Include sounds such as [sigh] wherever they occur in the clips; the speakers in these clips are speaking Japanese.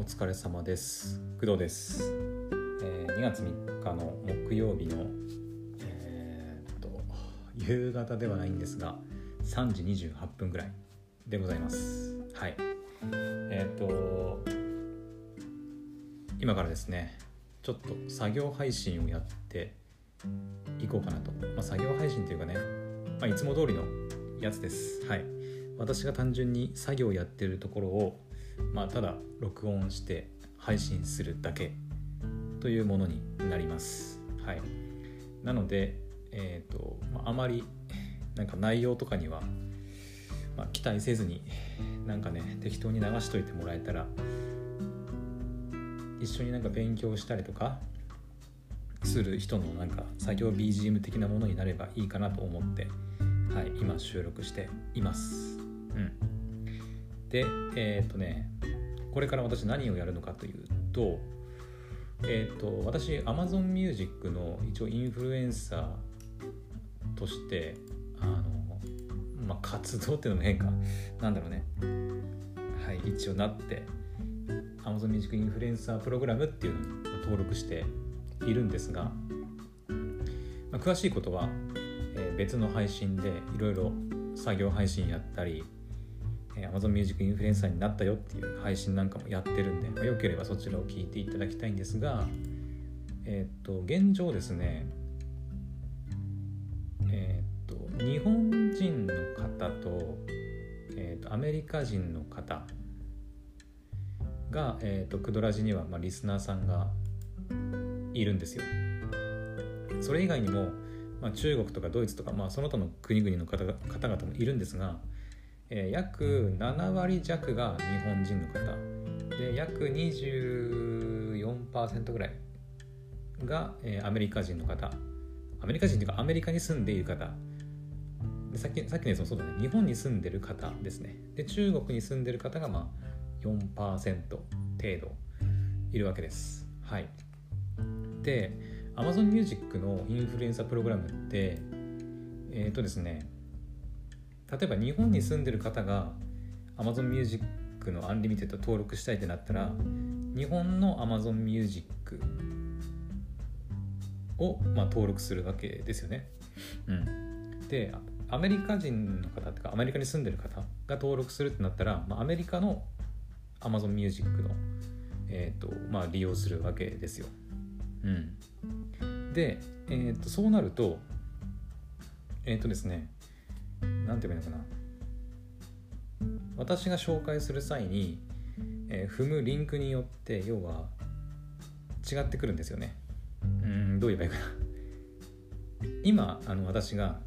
お疲れ様です。工藤です、えー、2月3日の木曜日のえー、っと夕方ではないんですが3時28分ぐらいでございます。はい。えー、っと今からですねちょっと作業配信をやっていこうかなと、まあ、作業配信というかね、まあ、いつも通りのやつです。はい。私が単純に作業をやってるところをまあ、ただ録音して配信するだけというものになります。はい、なので、えーとまあ、まりなんか内容とかには、まあ、期待せずになんかね適当に流しといてもらえたら一緒になんか勉強したりとかする人のなんか作業 BGM 的なものになればいいかなと思って、はい、今収録しています。うんでえっ、ー、とねこれから私何をやるのかというとえっ、ー、と私 Amazon Music の一応インフルエンサーとしてあのまあ活動っていうのも変か。なんだろうね。はい一応なって Amazon Music インフルエンサープログラムっていうのを登録しているんですが、まあ、詳しいことは、えー、別の配信でいろいろ作業配信やったりえ Amazon Music インフルエンサーになったよっていう配信なんかもやってるんで、まあ、よければそちらを聞いていただきたいんですが、えっ、と、現状ですね、えっ、と、日本人の方と、えっ、と、アメリカ人の方が、えっ、と、クドラジには、まあ、リスナーさんがいるんですよ。それ以外にも、まあ、中国とかドイツとか、まあ、その他の国々の方方々もいるんですが、えー、約7割弱が日本人の方。で約24%ぐらいが、えー、アメリカ人の方。アメリカ人というかアメリカに住んでいる方。でさっきさっきのやつもそうだね。日本に住んでる方ですね。で中国に住んでる方がまあ4%程度いるわけです。はい。で Amazon Music のインフルエンサープログラムってえっ、ー、とですね例えば日本に住んでる方が Amazon Music の Unlimited 登録したいってなったら日本の Amazon Music を、まあ、登録するわけですよね。うん、でアメリカ人の方とかアメリカに住んでる方が登録するってなったら、まあ、アメリカの Amazon Music の、えーとまあ、利用するわけですよ。うん、で、えーと、そうなるとえっ、ー、とですね何て言えばいいのかな。私が紹介する際に、えー、踏むリンクによって要は違ってくるんですよね。うんどう言えばいいかな。今あの私が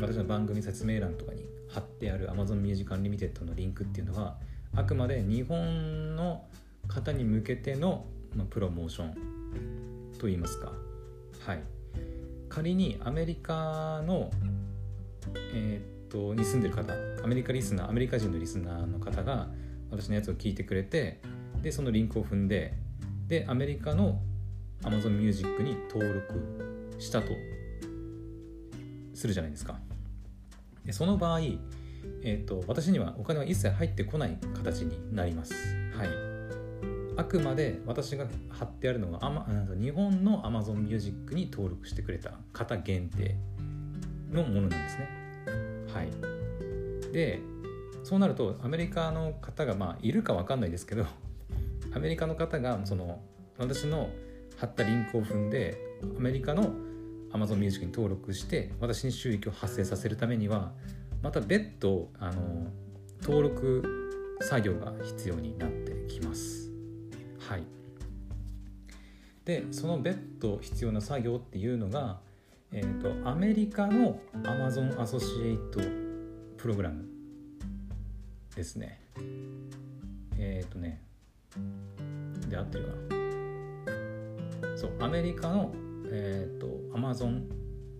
私の番組説明欄とかに貼ってある Amazon Music Unlimited のリンクっていうのはあくまで日本の方に向けての、まあ、プロモーションと言いますか。はい。仮にアメリカのえー、っとに住んでる方アメリカリスナーアメリカ人のリスナーの方が私のやつを聞いてくれてでそのリンクを踏んででアメリカの Amazon Music に登録したとするじゃないですか。でその場合、えーと、私にはお金は一切入ってこない形になります。はい。あくまで私が貼ってあるのは日本の Amazon Music に登録してくれた方限定。のものなんですね。はい、でそうなるとアメリカの方がまあいるか分かんないですけど [laughs] アメリカの方がその私の貼ったリンクを踏んでアメリカの Amazon Music に登録して私に収益を発生させるためにはまた別途あの登録作業が必要になってきます。はい、でその別途必要な作業っていうのがえっ、ー、とアメリカの Amazon アソシエイトプログラムですね。えっ、ー、とねで合ってるかな？そうアメリカのえっ、ー、と Amazon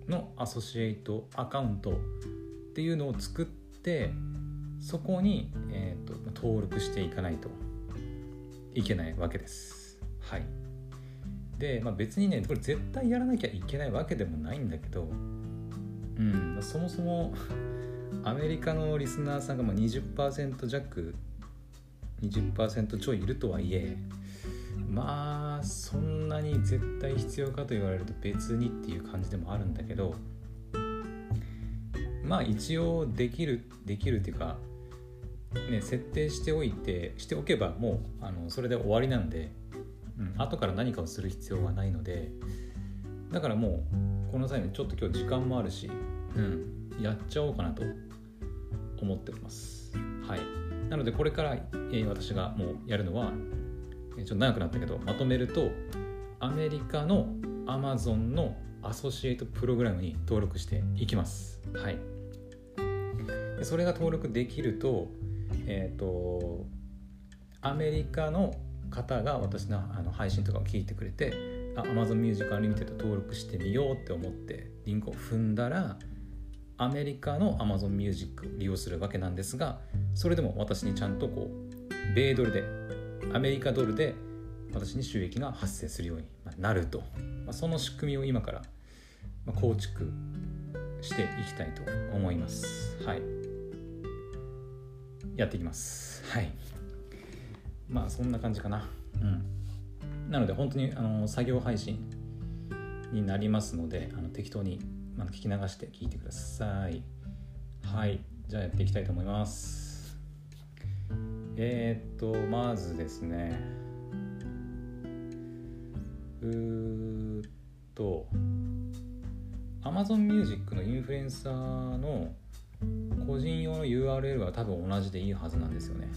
のアソシエイトアカウントっていうのを作ってそこに、えーと登録していかないといけないわけです。はい。で、まあ、別にねこれ絶対やらなきゃいけないわけでもないんだけど、うんそもそも [laughs] アメリカのリスナーさんがまあ20%弱20%ちょいいるとはいえまあそんなに絶対必要かと言われると別にっていう感じでもあるんだけどまあ一応できるできるっていうかね設定しておいてしておけばもうあのそれで終わりなんで、うん、後から何かをする必要はないのでだからもうこの際にちょっと今日時間もあるし、うん、やっちゃおうかなと思っております。はい。なのでこれから、えー、私がもうやるのはちょっと長くなったけどまとめるとアメリカの Amazon のアソシエイトプログラムに登録していきます。はい。でそれが登録できるとえっ、ー、とアメリカの方が私のあの配信とかを聞いてくれてあ Amazon Music Unlimited 登録してみようって思ってリンクを踏んだらアメリカの Amazon Music 利用するわけなんですがそれでも私にちゃんとこう米ドルでアメリカドルで私に収益が発生するようになると、まあ、その仕組みを今から構築していきたいと思います。はい。やっていきます。はい。まあそんな感じかな。うん。なので本当にあの作業配信になりますのであの適当に、まあ、聞き流して聞いてください。はい。じゃあやっていきたいと思います。えー、っとまずですね。うーっと Amazon Music のインフルエンサーの個人用の URL は多分同じでいいはずなんですよね。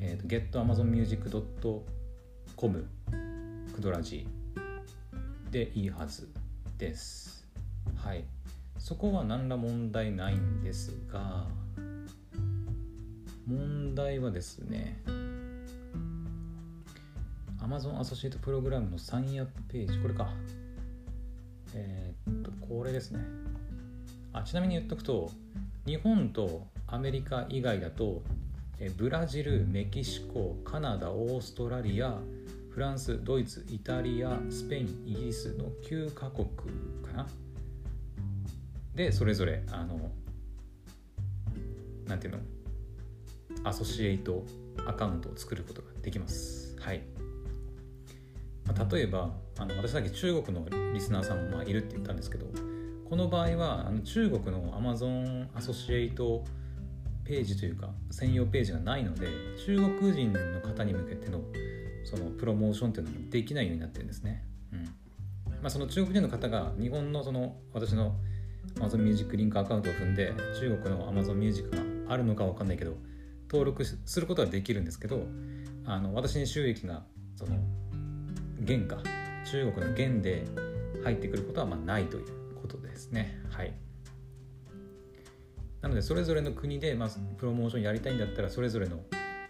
え、ー、と getamazonmusic.com クドラジでいいはずです。はい。そこは何ら問題ないんですが、問題はですね、Amazon アソシエイトプログラムのサインアップページ、これか。えー、っと、これですね。あちなみに言っとくと、日本とアメリカ以外だとブラジルメキシコカナダオーストラリアフランスドイツイタリアスペインイギリスの9カ国かな。でそれぞれあのなんていうの？アソシエイトアカウントを作ることができます。はい、まあ、例えばあの私さっき中国のリスナーさんもまあいるって言ったんですけどこの場合はあの中国の Amazon アソシエイトページというか専用ページがないので中国人の方に向けてのそのプロモーションっていうのもできないようになってるんですね。うん。まあ、その中国人の方が日本のその私の Amazon Music リンクアカウントを踏んで中国の Amazon Music があるのかわかんないけど登録することはできるんですけどあの私に収益がその原価中国の元で入ってくることはまあないということですね。はい。なのでそれぞれの国で、まあ、プロモーションやりたいんだったらそれぞれの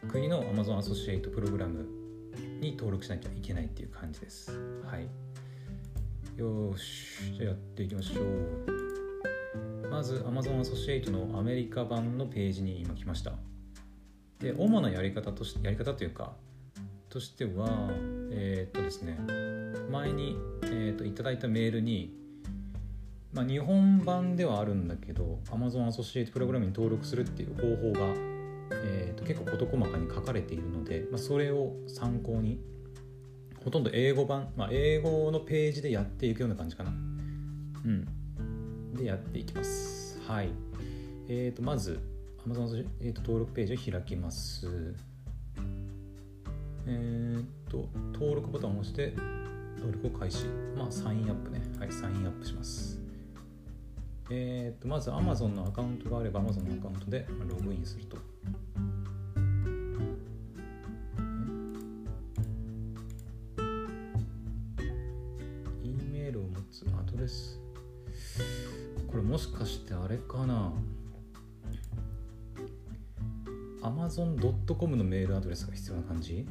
国の Amazon アソシエイトプログラムに登録しなきゃいけないっていう感じです。はい。よし。じゃあやっていきましょう。まず Amazon アソシエイトのアメリカ版のページに今来ました。で主なやり方としてやり方というかとしてはえー、っとですね。前に、えー、っといただいたメールにまあ、日本版ではあるんだけど Amazon アソシエイトプログラムに登録するっていう方法が、えーと、結構事細かに書かれているので、まあ、それを参考にほとんど英語版、まあ、英語のページでやっていくような感じかな。うん。でやっていきます。はい。えーとまず Amazon アソシエイト登録ページを開きます。えーと登録ボタンを押して登録を開始。まあサインアップね。はいサインアップします。えー、とまず Amazon のアカウントがあれば Amazon のアカウントでログインすると。E メールを持つアドレス。これもしかしてあれかな？Amazon.com のメールアドレスが必要な感じ？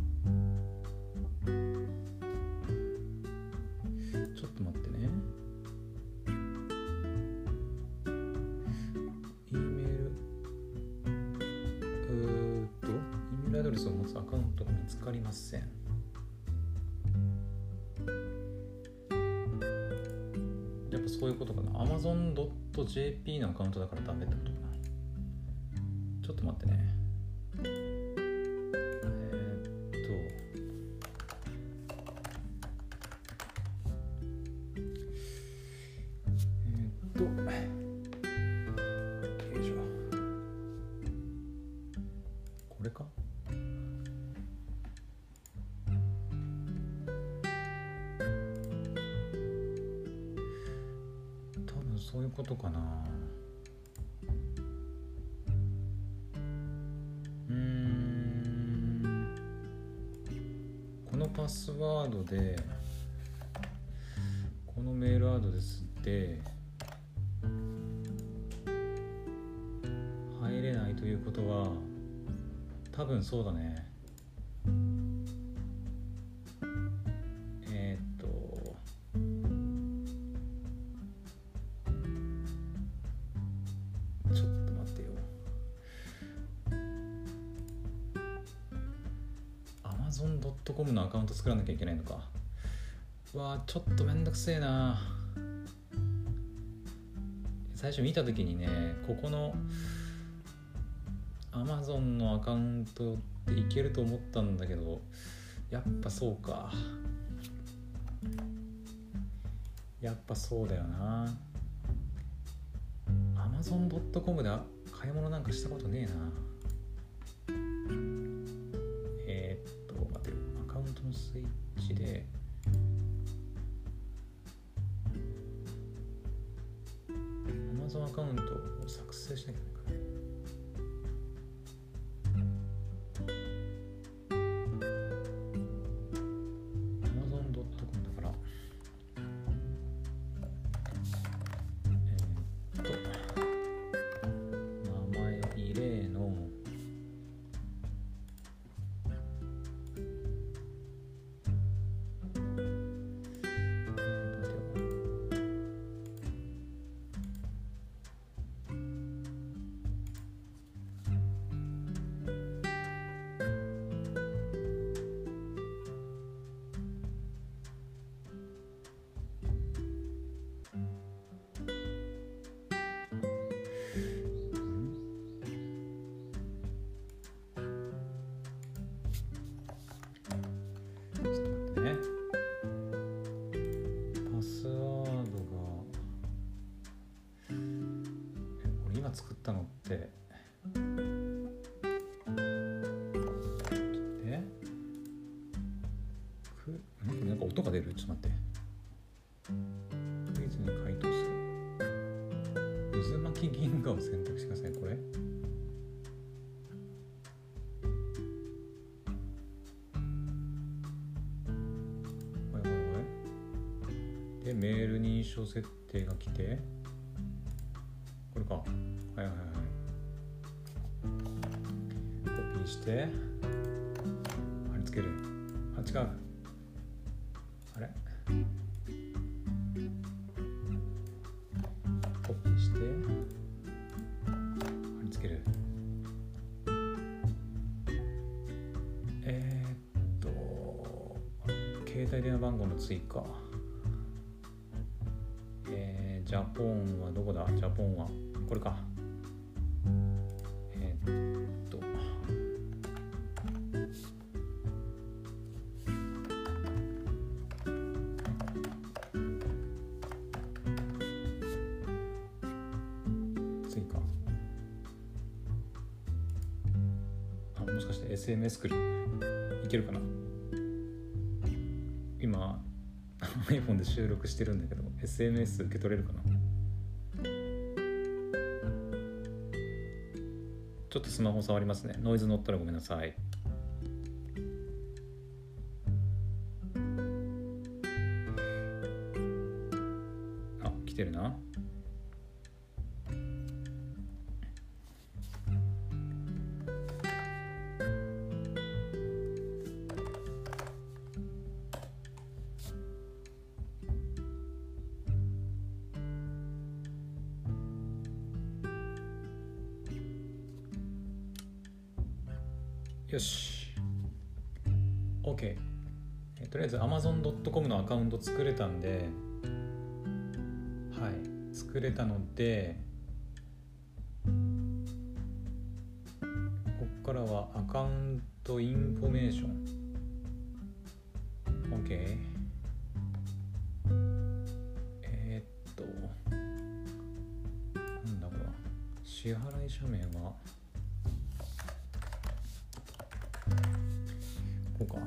JP のアカウントだからダメってことかな。でこのメールアドレスで入れないということは多分そうだね。アカウント作らなきゃいけないのか。うわーちょっとめんどくせえな。最初見た時にねここの Amazon のアカウントでいけると思ったんだけどやっぱそうか。やっぱそうだよな。Amazon.com で買い物なんかしたことねえな。でメール認証設定が来て。これか。はいはいはい。コピーして。貼り付ける。あ違う。して SMS 来る。いけるかな。今 iPhone で収録してるんだけど SNS 受け取れるかな。ちょっとスマホ触りますね。ノイズ乗ったらごめんなさい。作れたのでここからは account information。OK えーっとなんだこれ支払い書面は？こうか。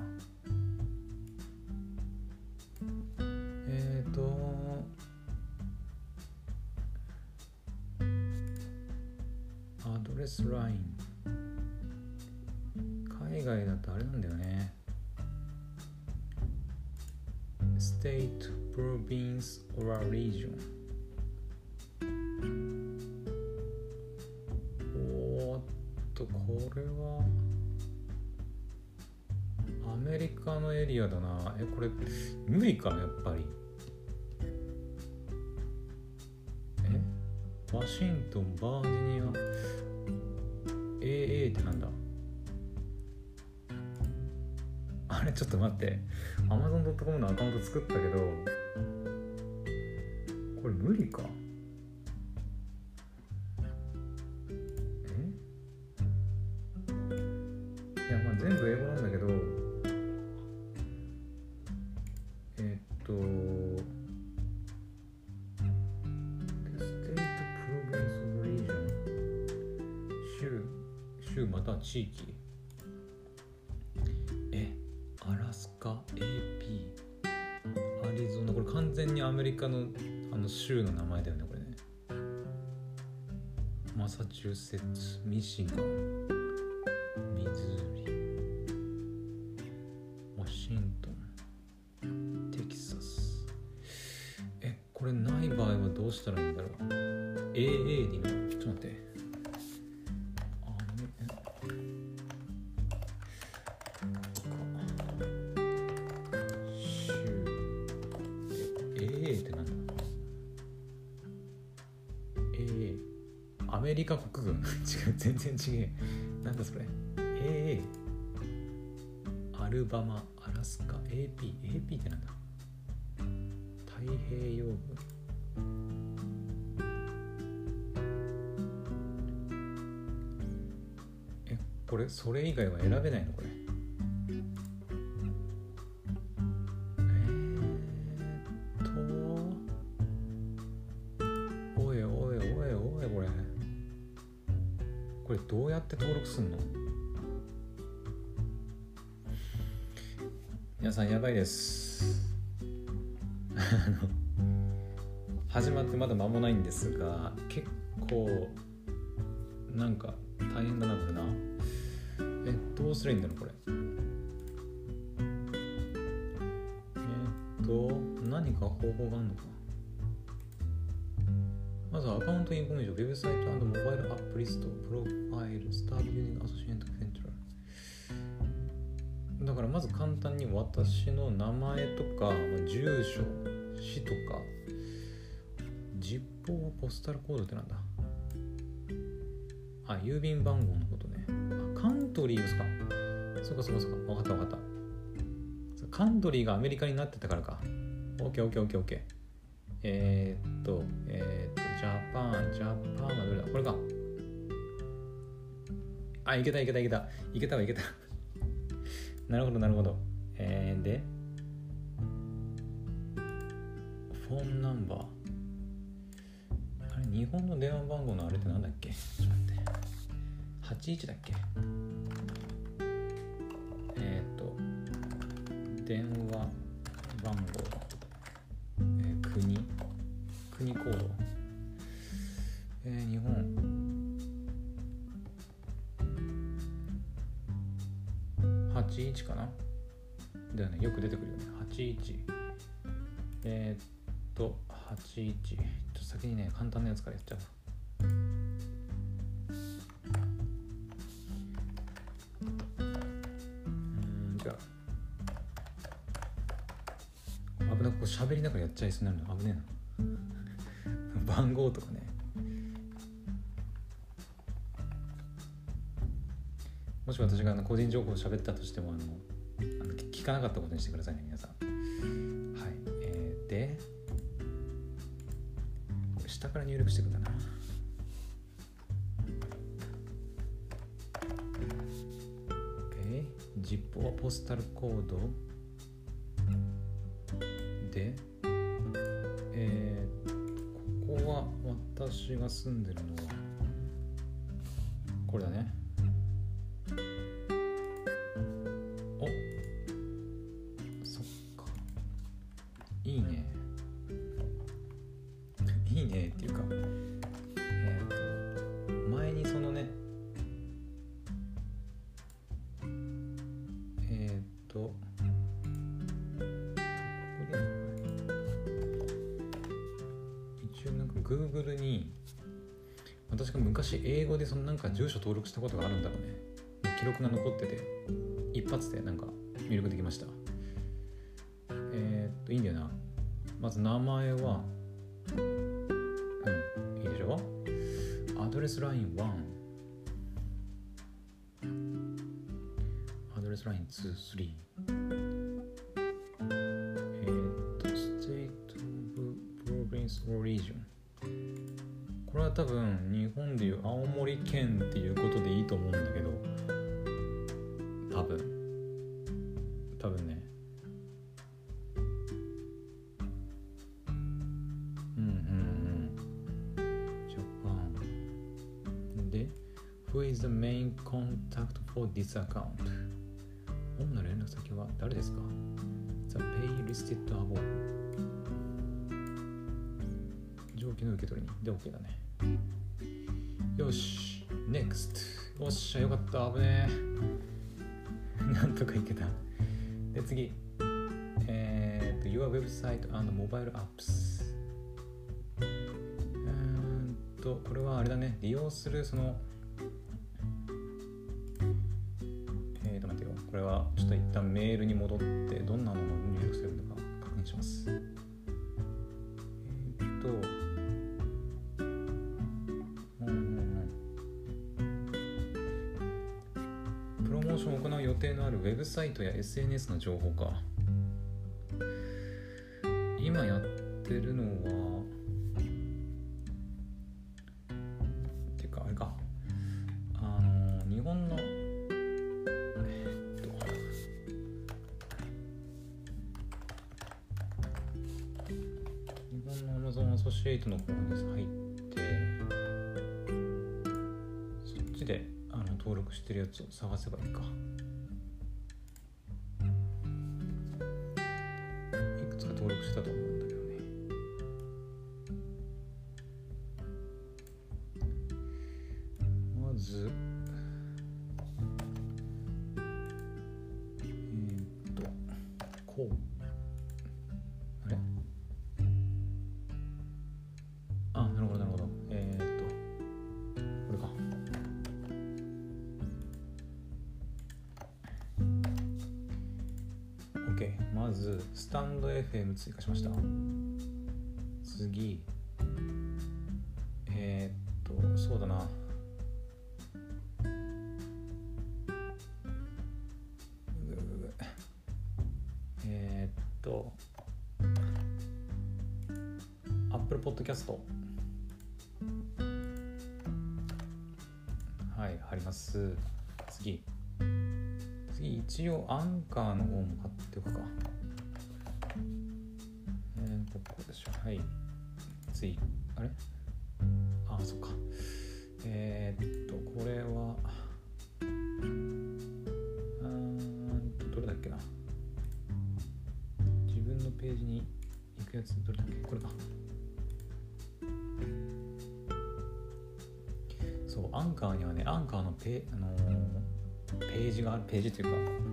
エリアだな。えこれ無理かやっぱり。え？ワシントンバージニア？AA ってなんだ？あれちょっと待って。Amazon.com のアカウント作ったけどこれ無理か。チューセッツミシガンミズーリワシントンテキサス。えこれない場合はどうしたらいいんだろう？AA にのちょっと待って。全然違え。なんだそれ。AA アルバマアラスカ。APAP ってなんだ。太平洋部えこれそれ以外は選べないの？これ。です。あの始まってまだ間もないんですが結構なんか大変だなこれなえどうすりゃいいんだろうこれ。えっと何か方法があるのか。まずは account information、website mobile app list、profile、start using Associates Centralだからまず簡単に私の名前とか、住所、市とか、 zip or postal code ってなんだ？あ、郵便番号のことね。あ、 country ですか？そうかそうかそうか。わかったわかった。 country がアメリカになってたからか。オッケーオッケーオッケーオッケー。えー、っと、えー、っと、 Japan、Japan はどれだ？これか。あ、いけたいけたいけた。いけたわいけた。なるほどなるほど。えー、で、フォンナンバー。あれ、日本の電話番号のあれってなんだっけ？ちょっと待って。81だっけ？えー、っと、電話番号。えー国？国コードかな。だよね。よく出てくるよね。81えー、っと81ちょっと先にね簡単なやつからやっちゃううんじゃあ。危なくこう喋りながらやっちゃいそうになるの。危ねえな。[laughs] 番号とかね。し私があの個人情報を喋ったとしてもあのあの聞かなかったことにしてくださいね皆さん。はい。えー、でこれ下から入力していくんだな。OK ジップはポスタルコードでえー、ここは私が住んでるのはと。一応なんか Google に。私が昔英語でそのなんか住所登録したことがあるんだろうね。記録が残ってて。一発でなんか入力できました。えー、っといいんだよな。まず名前は。うんいいでしょ？アドレスライン1アドレスライン23えー、っと State of Province or Region これは多分日本でいう青森県っていうことでいいと思うんだけど多分多分ねうんうんジャパンで Who is the main contact for this account? 誰ですか ?The pay listed above 上記の受け取りに。で OK だね。よし。NEXT よっしゃよかった。危ねえ。[laughs] なんとかいけた。で次。えー、っと Your website and mobile apps うーんとこれはあれだね。利用するそのメールに戻ってどんなものを入力するのか確認します。えーっとうんうんうん。プロモーションを行う予定のあるウェブサイトや SNS の情報か。今やってるのはの Amazon アソシエイトの方に入ってそっちであの登録してるやつを探せばいいか。追加しました。こでしょはいあれ？あそっか。えー、っとこれはうーんとどれだっけな？自分のページに行くやつどれだっけ？これか。そうアンカーにはねアンカーのペ,、あのーページがあるページという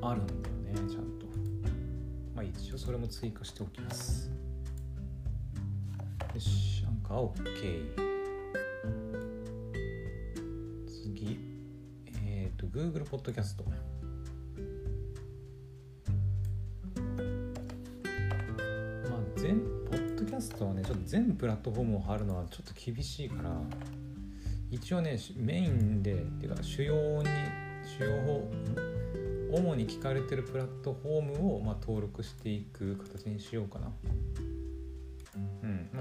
かあるんだよねちゃんと。まあ一応それも追加しておきます。よしアンカー OK 次。えっ、ー、と Google ポッドキャストまあ全ポッドキャストはねちょっと全プラットフォームを貼るのはちょっと厳しいから一応ねメインでっていうか主要に主要法主に聞かれてるプラットフォームを、まあ、登録していく形にしようかな。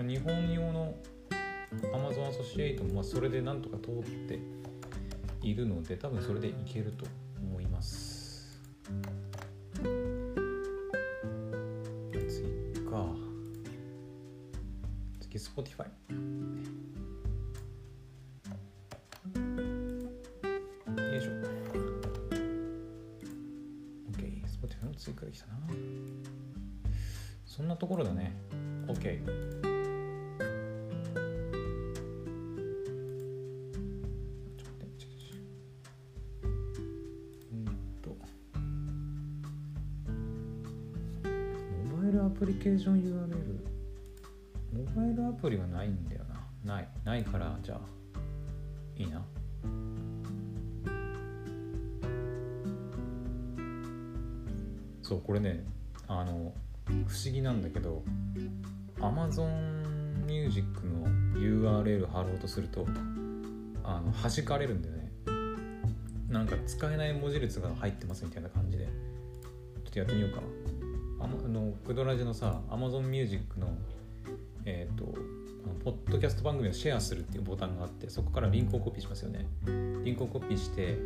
日本用の Amazon アソシエイトもまあそれでなんとか通っているので多分それでいけると。からじゃあいいな。そうこれねあの不思議なんだけど Amazon Music の URL 貼ろうとするとあの弾かれるんだよね。なんか使えない文字列が入ってますみたいな感じで。ちょっとやってみようか。あのクドラジのさ Amazon Music のえっ、ー、とポッドキャスト番組をシェアするっていうボタンがあってそこからリンクをコピーしますよね。リンクをコピーして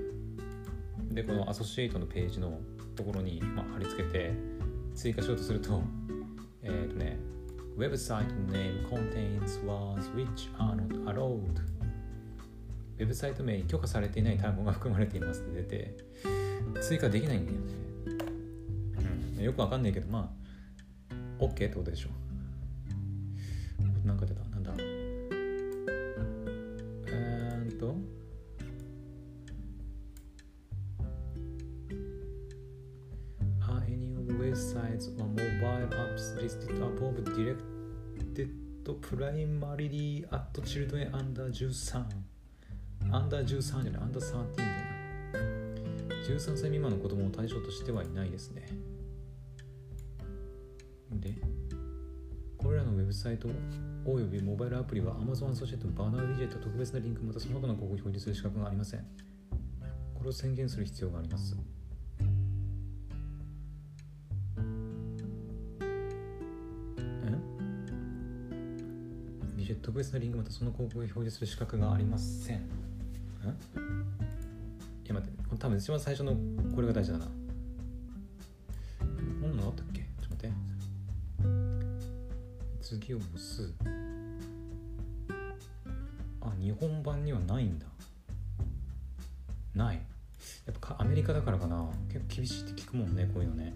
でこのアソシエイトのページのところに、ま、貼り付けて追加しようとすると [laughs] えっ、ー、とね Website name contains words which are not allowed ウェブサイト名に許可されていない単語が含まれていますって出て追加できないんだよね、うん、よくわかんないけどまあ OK ってことでしょ。なんか出た。と Are any websites or mobile apps listed above directed primarily at children under 13? アンダー13じゃない、アンダー13だな。13歳未満の子供を対象としてはいないですね。で、これらのウェブサイトおよびモバイルアプリは Amazon アソシエイトのバナーウィジェット特別なリンクまたその他の広告を表示する資格がありません。これを宣言する必要があります。特別なリンクまたその広告を表示する資格がありません。いや待って多分一番最初のこれが大事だなこんなのあったっけ？次を押す。あ日本版にはないんだ。ない。やっぱアメリカだからかな。結構厳しいって聞くもんねこういうのね。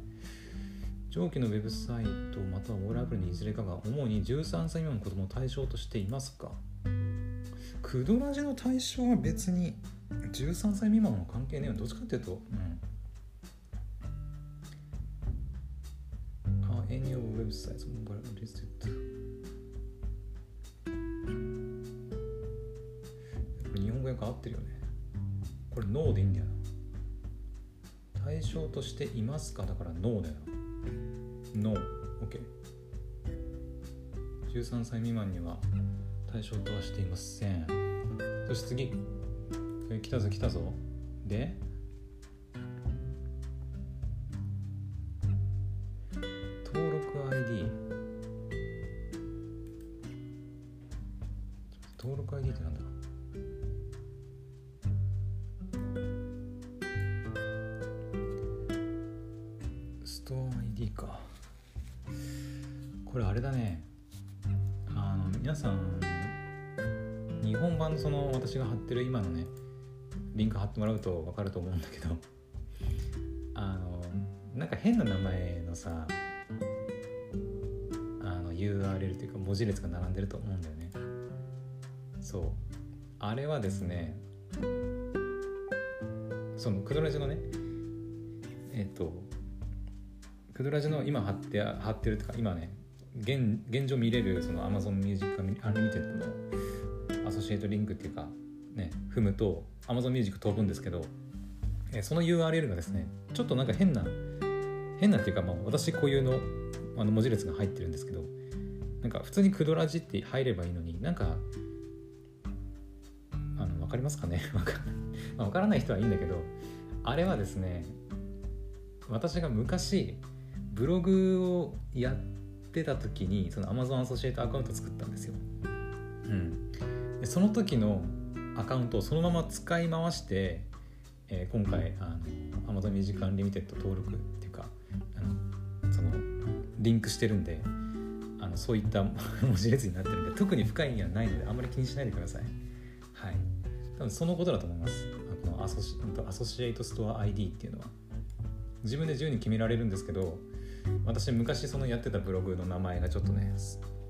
上記のウェブサイトまたはオールアプリにいずれかが主に13歳未満の子供を対象としていますか。クドラジの対象は別に13歳未満の関係ねえよ。どっちかっていうと、うん、websites mobile listed これ日本語訳合ってるよね。これノーでいいんだよな。対象としていますか？だからノーだよノー OK 13歳未満には対象とはしていません。そして次来たぞ来たぞ。でのさあの URL というか文字列が並んでると思うんだよね。そう。あれはですねそのクドラジのねえっ、とクドラジの今貼って貼ってるとか今ね現現状見れるその Amazon Music Unlimited のソシエイトリンクっていうかね踏むと Amazon Music 飛ぶんですけど、えその URL がですねちょっとなんか変な変なっていうか、まあ、私固有のあの文字列が入ってるんですけどなんか普通にクドラジって入ればいいのになんかあの分かりますかね？[laughs] まあ、分からない人はいいんだけどあれはですね私が昔ブログをやってた時にその Amazon アソシエイトアカウント作ったんですよ。うん、でその時のアカウントをそのまま使い回して、えー、今回あの Amazon Music Unlimited 登録っていうかリンクしてるんであのそういった [laughs] 文字列になってるんで特に深い意味はないのであんまり気にしないでください。はい。多分そのことだと思います。このアソシアソシエイトストア ID っていうのは。自分で自由に決められるんですけど私昔そのやってたブログの名前がちょっとね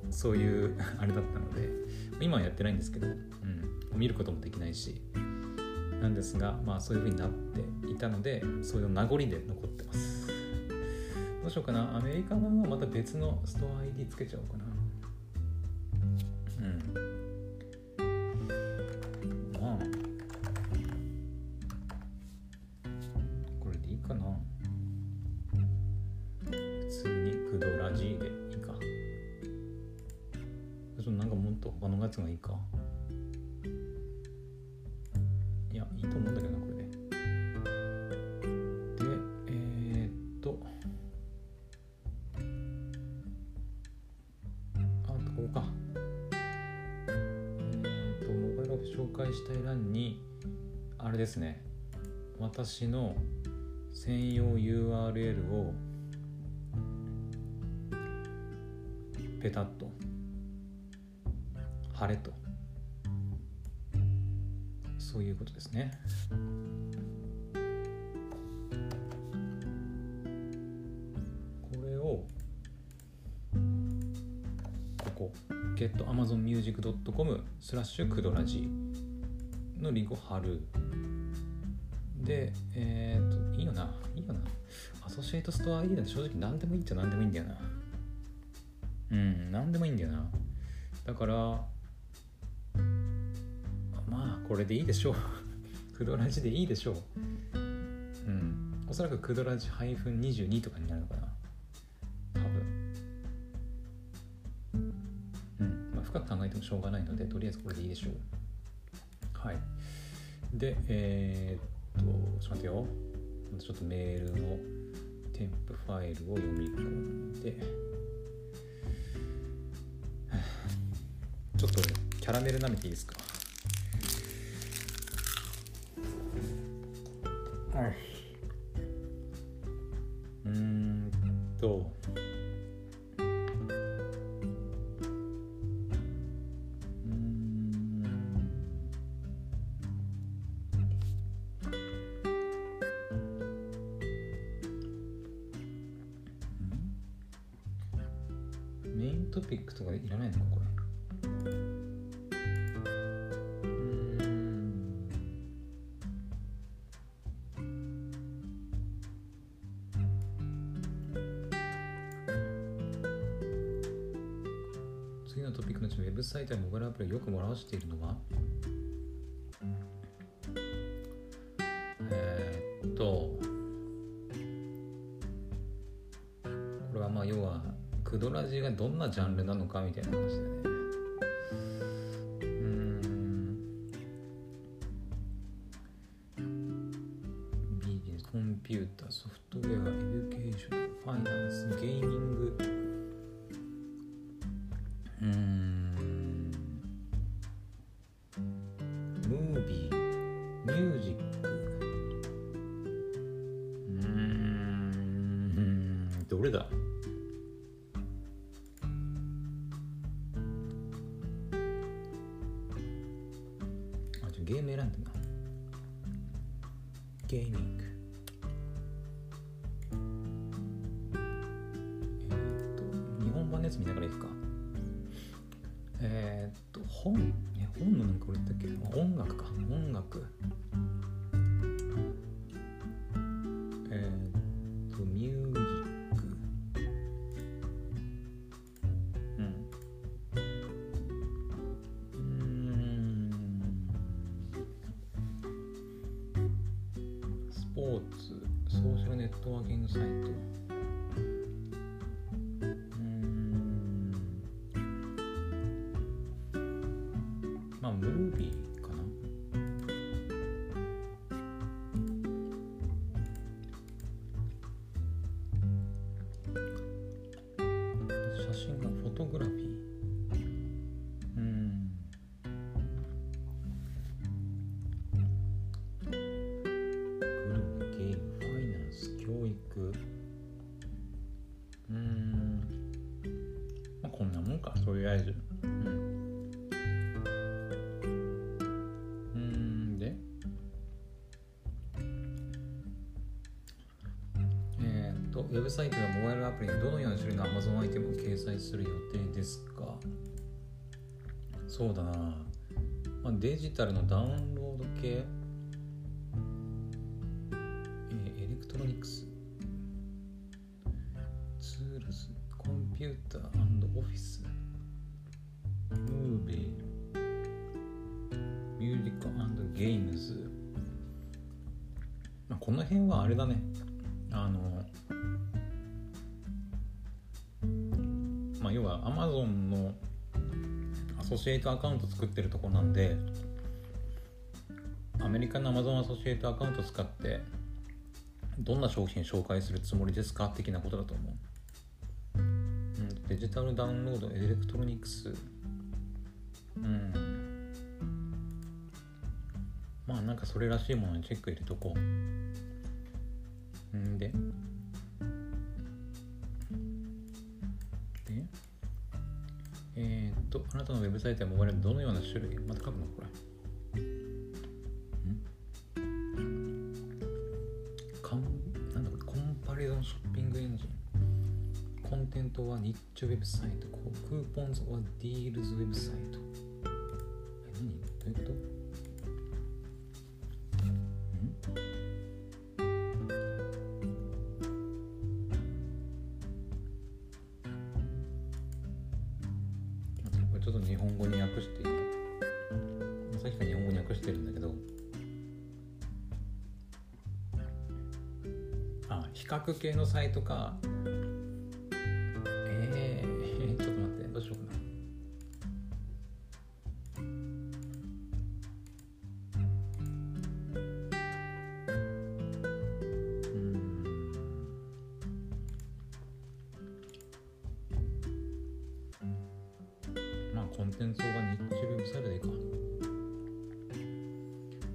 そういう [laughs] あれだったので今はやってないんですけど、うん、見ることもできないしなんですがまあそういう風になっていたのでそういう名残で残ってます。どうしようかな。アメリカ版はまた別のストア ID つけちゃおうかな。ですね。私の専用 URL をペタッと貼れと。そういうことですね。これをここ getamazonmusic.com スラッシュクドラジのリンクを貼る。でえー、っといいよな。いいよな。 associate store ID なんて正直何でもいいっちゃ何でもいいんだよな。うん何でもいいんだよな。だからまあこれでいいでしょう。[laughs] クドラジでいいでしょう。うん。おそらくクドラジ -22 とかになるのかな。多分。うん。まあ深く考えてもしょうがないのでとりあえずこれでいいでしょう。はい。でえー、っとちょっと待ってよ。ちょっとメールの添付ファイルを読み込んで。[sighs] ちょっとキャラメル舐めていいですか？はい。のうちウェブサイトやモバイルアプリをよく網羅しているのは？えーっとこれはまあ要はクドラジがどんなジャンルなのかみたいな話でね。うん。 business computer software education finance gaming。うん。音楽か音楽。えーっとミュージック。うん。うん。スポーツソーシャルネットワーキングサイト。まあムービーウェブサイトやモバイルアプリにどのような種類の Amazon アイテムを掲載する予定ですか？そうだな、まあ、デジタルのダウンロード系？えー electronics。tools。computer office。movie。music games。まあこの辺はあれだね。シエイトアカウント作ってるとこなんでアメリカの Amazon アソシエイトアカウント使ってどんな商品紹介するつもりですか的なことだと思う、うん、デジタルダウンロードエレクトロニクス。うん。まあなんかそれらしいものにチェック入れとこうんでとあなたのウェブサイトやモバイルどのような種類？また書くの？これ。コンテントはニッチウェブサイト、クーポンズはディールズウェブサイト。系のサイトかえー、[laughs] ちょっと待ってどうしようかなまあコンテンツオーバー日中ウェブサイトでいいか。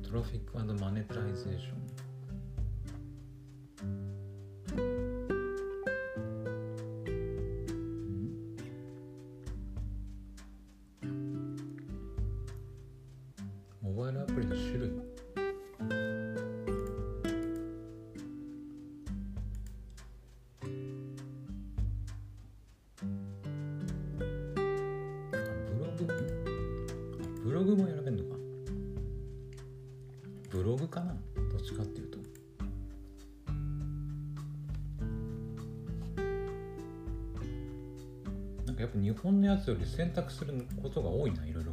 トラフィックマネタイゼーション。より選択することが多いないろいろ。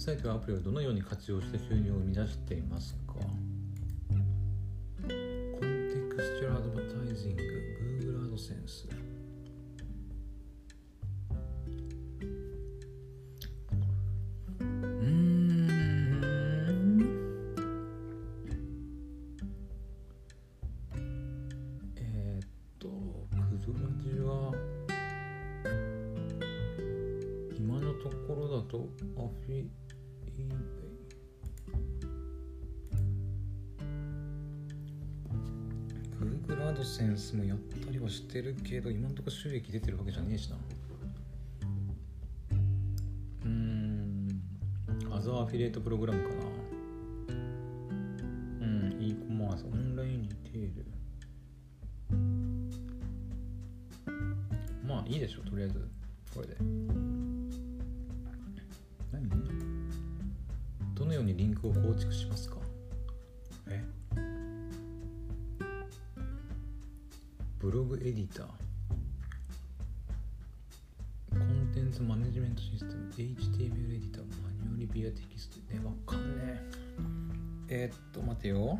サイトやアプリをどのように活用して収入を生み出していますか？コンテクスチュアルアドバタイジング Google アドセンス。今のところだとアフィ Google AdSense もやったりはしてるけど今んとこ収益出てるわけじゃねえしな。うん。アザーアフィリエイトプログラムかな。えー、っと待てよ。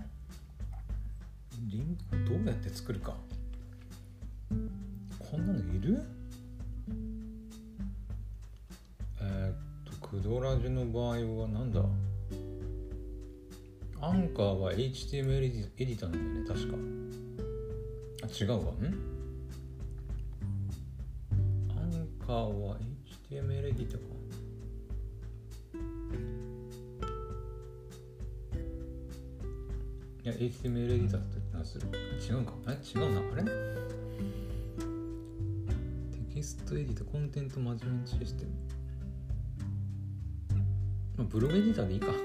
リンクどうやって作るか。こんなのいる？えっとクドラジの場合はなんだ？アンカーは HTML エディターなんだよね確か。あ違うわ。ん？アンカーは HTML エディターいや HTML エディターって何する。違うか？あれ？違うな？あれ？テキストエディターコンテントマジメントシステム。まあブログエディターでいいか。うん。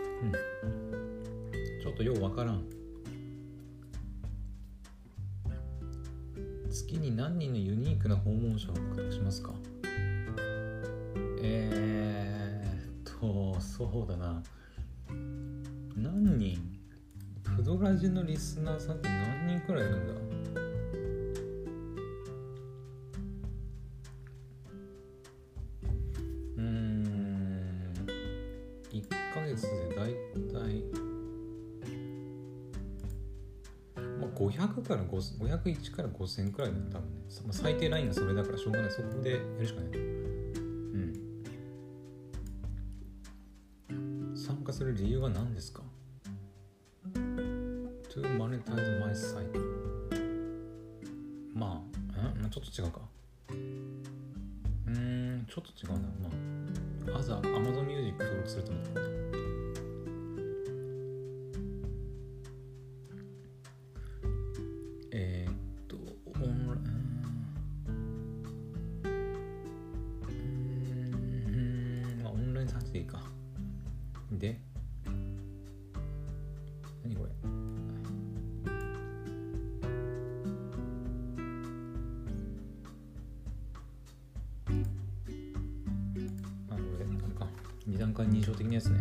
ちょっとようわからん。月に何人のユニークな訪問者を獲得しますか？えー、っとそうだな。何人？プドラジのリスナーさんって何人くらいいるんだ？うん。1ヶ月でだいたい。まあ500から501から5000くらいだ多分ね、まあ、最低ラインがそれだからしょうがない。そこでやるしかない。うん。参加する理由は何ですか？To monetize my site まあ、んちょっと違うか。うーんちょっと違うな。まあ As Amazon Music 登録すると思うえ象的なやつね。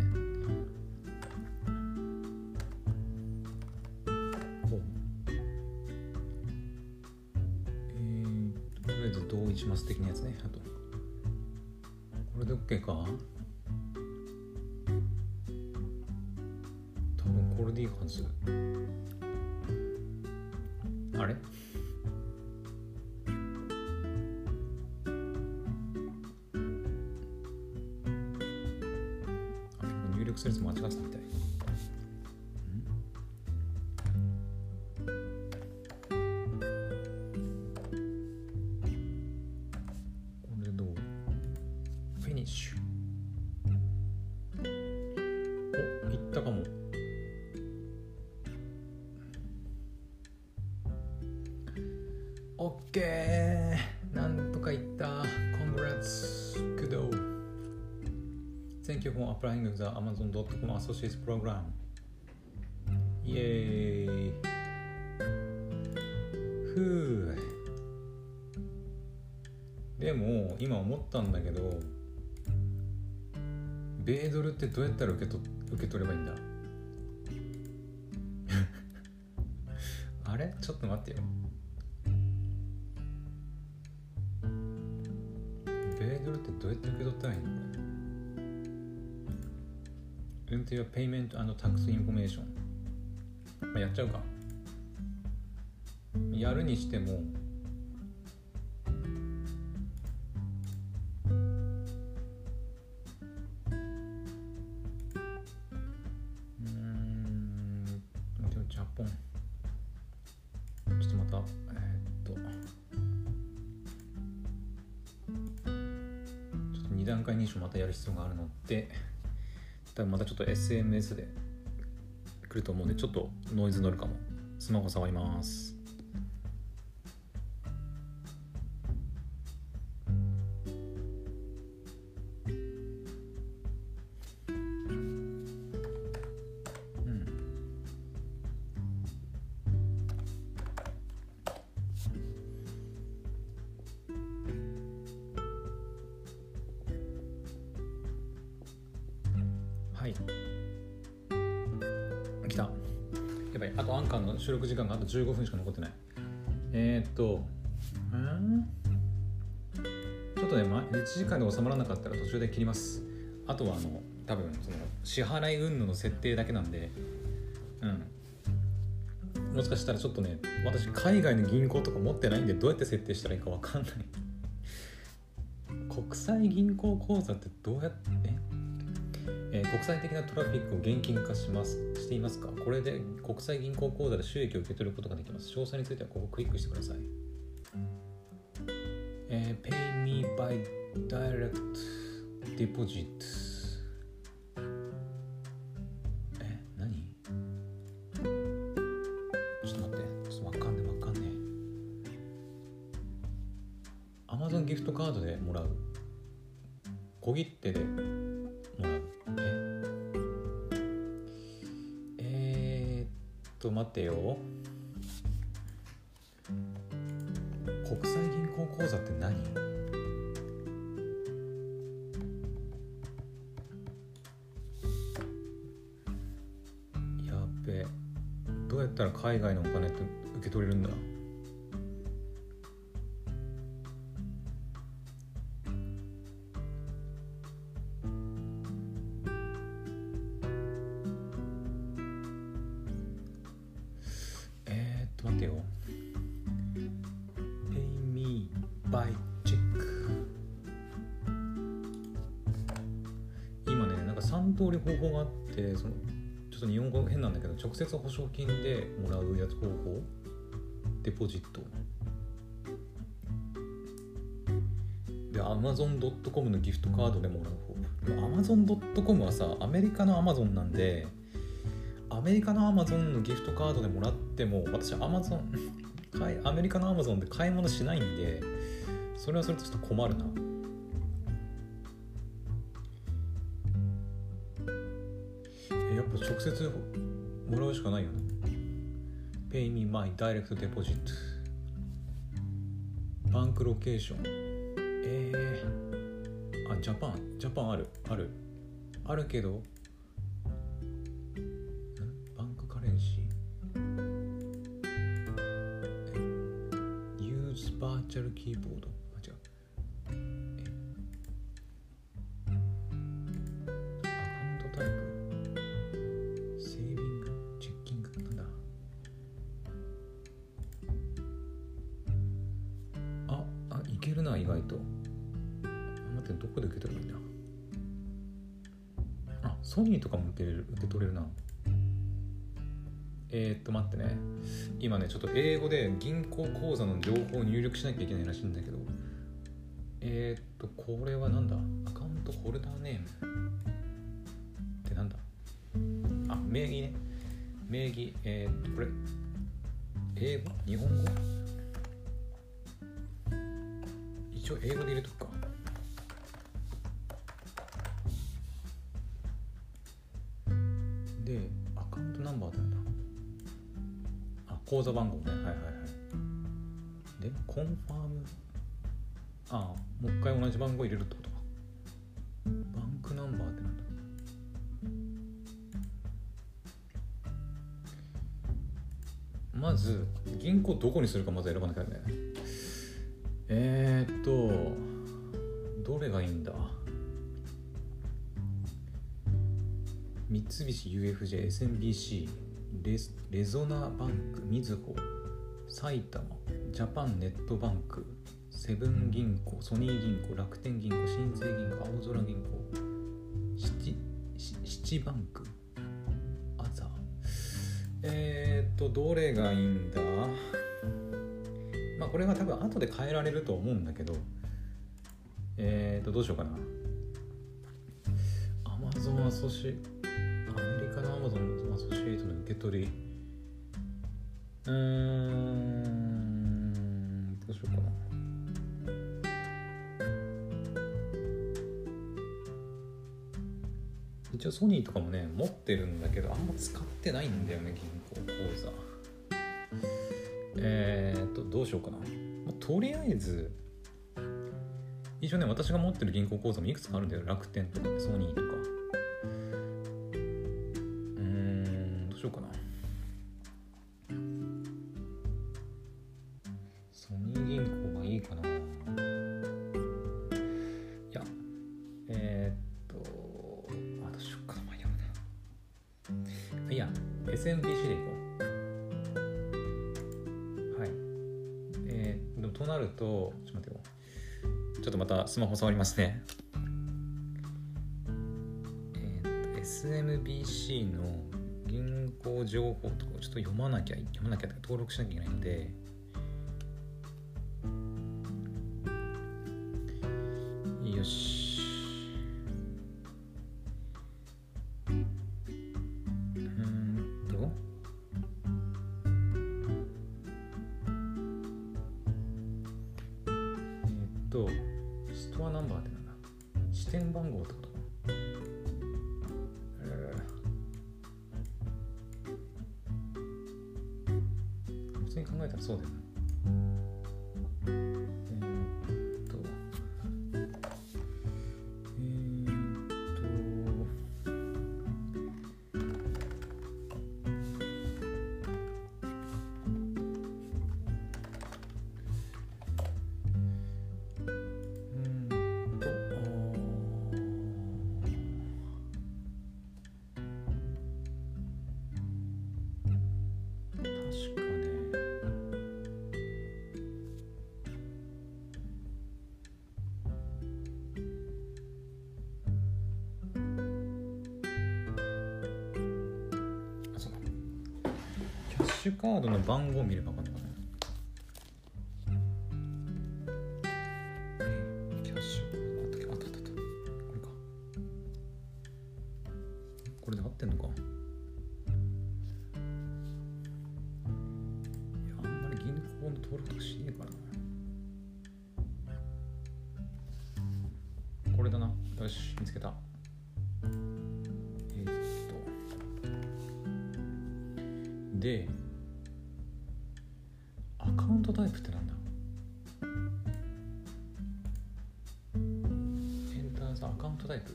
ほう。えー、とりあえず同意します的なやつね。あと。これで OK か？多分これでいいはず。あ結構入力するやつ間違ってたみたい。Amazon.com Associates Program. イエーイふうでも今思ったんだけど米ドルってどうやったら受けと受け取ればいいんだ？[laughs] あれ？ちょっと待ってよ。れ Into your payment and tax information まあやっちゃうかやるにしても多分またちょっと SMS で来ると思うんでちょっとノイズ乗るかも。スマホ触ります。あとアンカーの収録時間があと15分しか残ってない。えー、っとうんちょっとね、ま、1時間で収まらなかったら途中で切ります。あとはあの多分その支払い云々の設定だけなんでうん。もしかしたらちょっとね私海外の銀行とか持ってないんでどうやって設定したらいいかわかんない。国際銀行口座ってどうやって？ええー国際的なトラフィックを現金化します。していますか？これで国際銀行口座で収益を受け取ることができます。詳細についてはここをクリックしてください。えー Pay me by direct deposit よ。3通り方法があってそのちょっと日本語変なんだけど直接保証金でもらうやつ方法デポジット。で Amazon.com のギフトカードでもらう方法。Amazon.com はさアメリカの Amazon なんでアメリカの Amazon のギフトカードでもらっても私 Amazon アメリカの Amazon で買い物しないんでそれはそれとちょっと困るな。接もらうしかないよね。Pay me by direct deposit bank location。えー、あ Japan。Japan ある。ある。あるけど。 bank currency。Use virtual keyboard 受けれる受け取れるな。えー、っと待ってね。今ねちょっと英語で銀行口座の情報を入力しなきゃいけないらしいんだけど。えー、っとこれはなんだ？アカウントホルダーネーム。ってなんだ？あ名義ね。名義。えー、っとこれ。英語？日本語？一応英語で入れとくか。でアカウントナンバーってな。あ口座番号ね。はいはいはい。でコンファーム。あもう一回同じ番号入れるってことか。バンクナンバーってなんだ。まず銀行どこにするかまず選ばなきゃね。えー、っとどれがいいんだ？三菱 UFJ、SMBC、レゾナバンク、みずほ、埼玉、ジャパンネットバンク、セブン銀行、ソニー銀行、楽天銀行、新生銀行、青空銀行、シテシチバンク、アザー。えー、っと、どれがいいんだ？まあこれは多分後で変えられると思うんだけど、えー、っと、どうしようかな。アマゾンアソシメリカのアマゾンアソシエイトの受け取り。うーん。どうしようかな。一応ソニーとかもね持ってるんだけどあんま使ってないんだよね銀行口座。えー、っとどうしようかな、まあとりあえず一応ね私が持ってる銀行口座もいくつかあるんだよ楽天とかソニーとか。ちょっとまたスマホ触りますね。えー SMBC の銀行情報とかをちょっと読まなきゃ読まなきゃ登録しなきゃいけないのででアカウントタイプってなんだ？エンターさアカウントタイプ？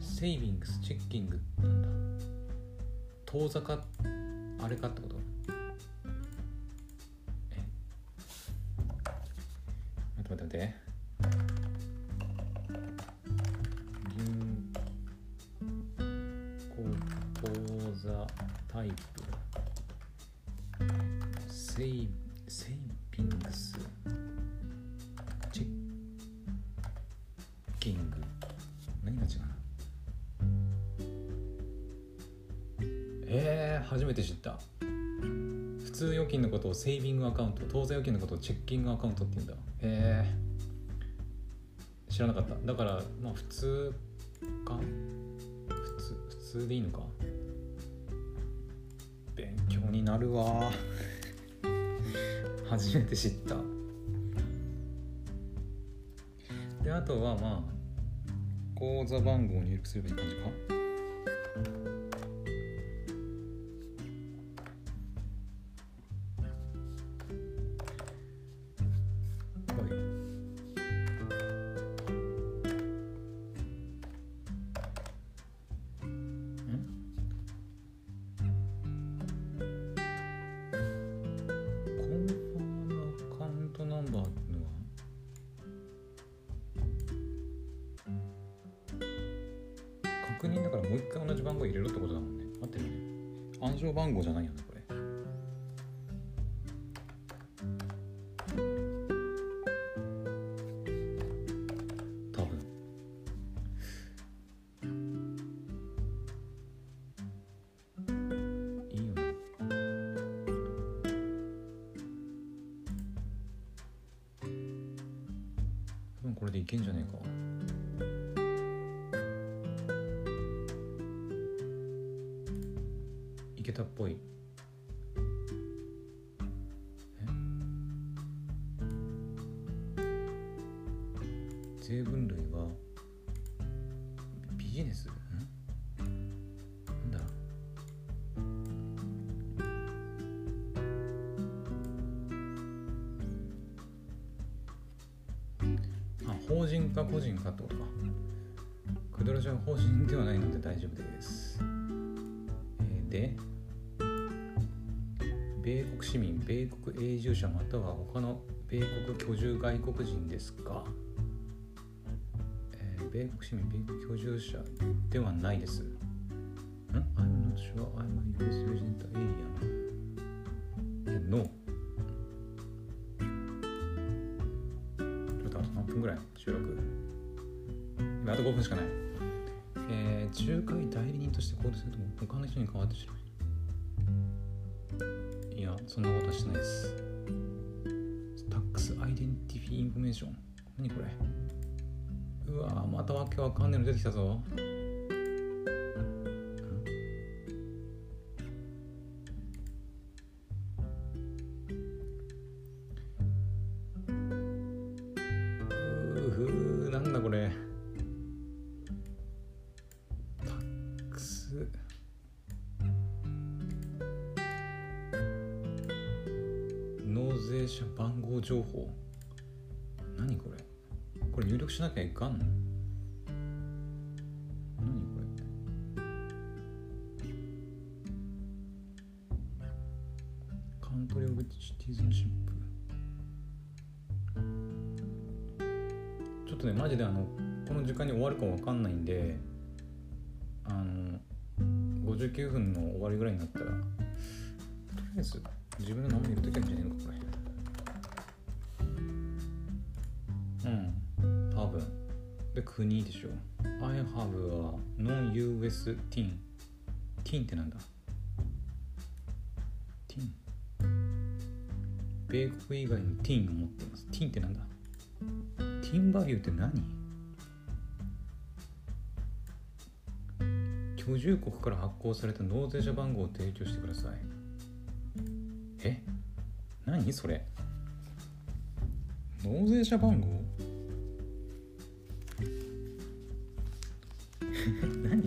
セイビングスチェッキングなんだ。当座かあれかってこと？カウント当座預金のことをチェッキングアカウントって言うんだ。へえ。ー、知らなかった。だからまあ普通か？普通普通でいいのか？勉強になるわ。[laughs] 初めて知った。であとはまあ口座番号を入力すればいい感じか？れでいけんじゃねえか。いけたっぽい。か個人かってことか。クドラジは法人ではないので大丈夫です、えーで米国市民米国永住者または他の米国居住外国人ですか、えー米国市民米国居住者ではないです。ん？I'm not sure I'm a US resident として行動するとも他の人に変わってしまう。いやそんなことはしてないです。 tax identify information 何これ。うわまたわけわかんねえの出てきたぞ。税者番号情報何これこれ入力しなきゃいかんの何これカントリー・オブ・シティズンシップちょっとねマジであのこの時間に終わるかわかんないんであの59分の終わりぐらいになったらとりあえず国でしょ。I have a non-US teen teen ってなんだ？teen 米国以外のティーンを持っています。ティーンってなんだ？ティーンバリューって何？居住国から発行された納税者番号を提供してください。え？何？それ。納税者番号？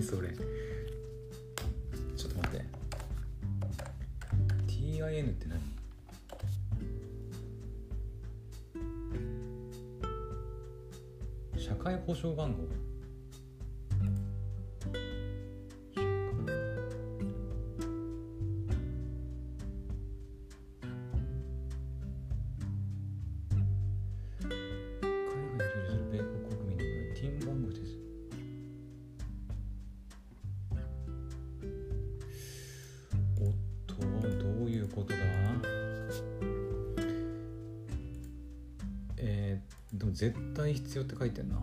それ。ちょっと待って。TIN って何？社会保障番号？でも絶対必要って書いてんな。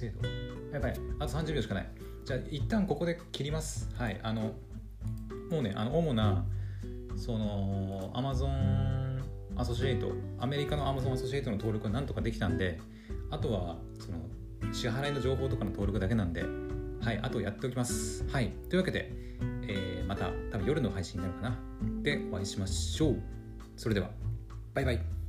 税番号制度やばいあと30秒しかないじゃあ一旦ここで切りますはいあのもうねあの主なそのアマゾンアソシエイトアメリカのアマゾンアソシエイトの登録はなんとかできたんであとはその支払いの情報とかの登録だけなんではい、あとやっておきます。はい、というわけで、えー、また多分夜の配信になるかな。でお会いしましょう。それでは、バイバイ。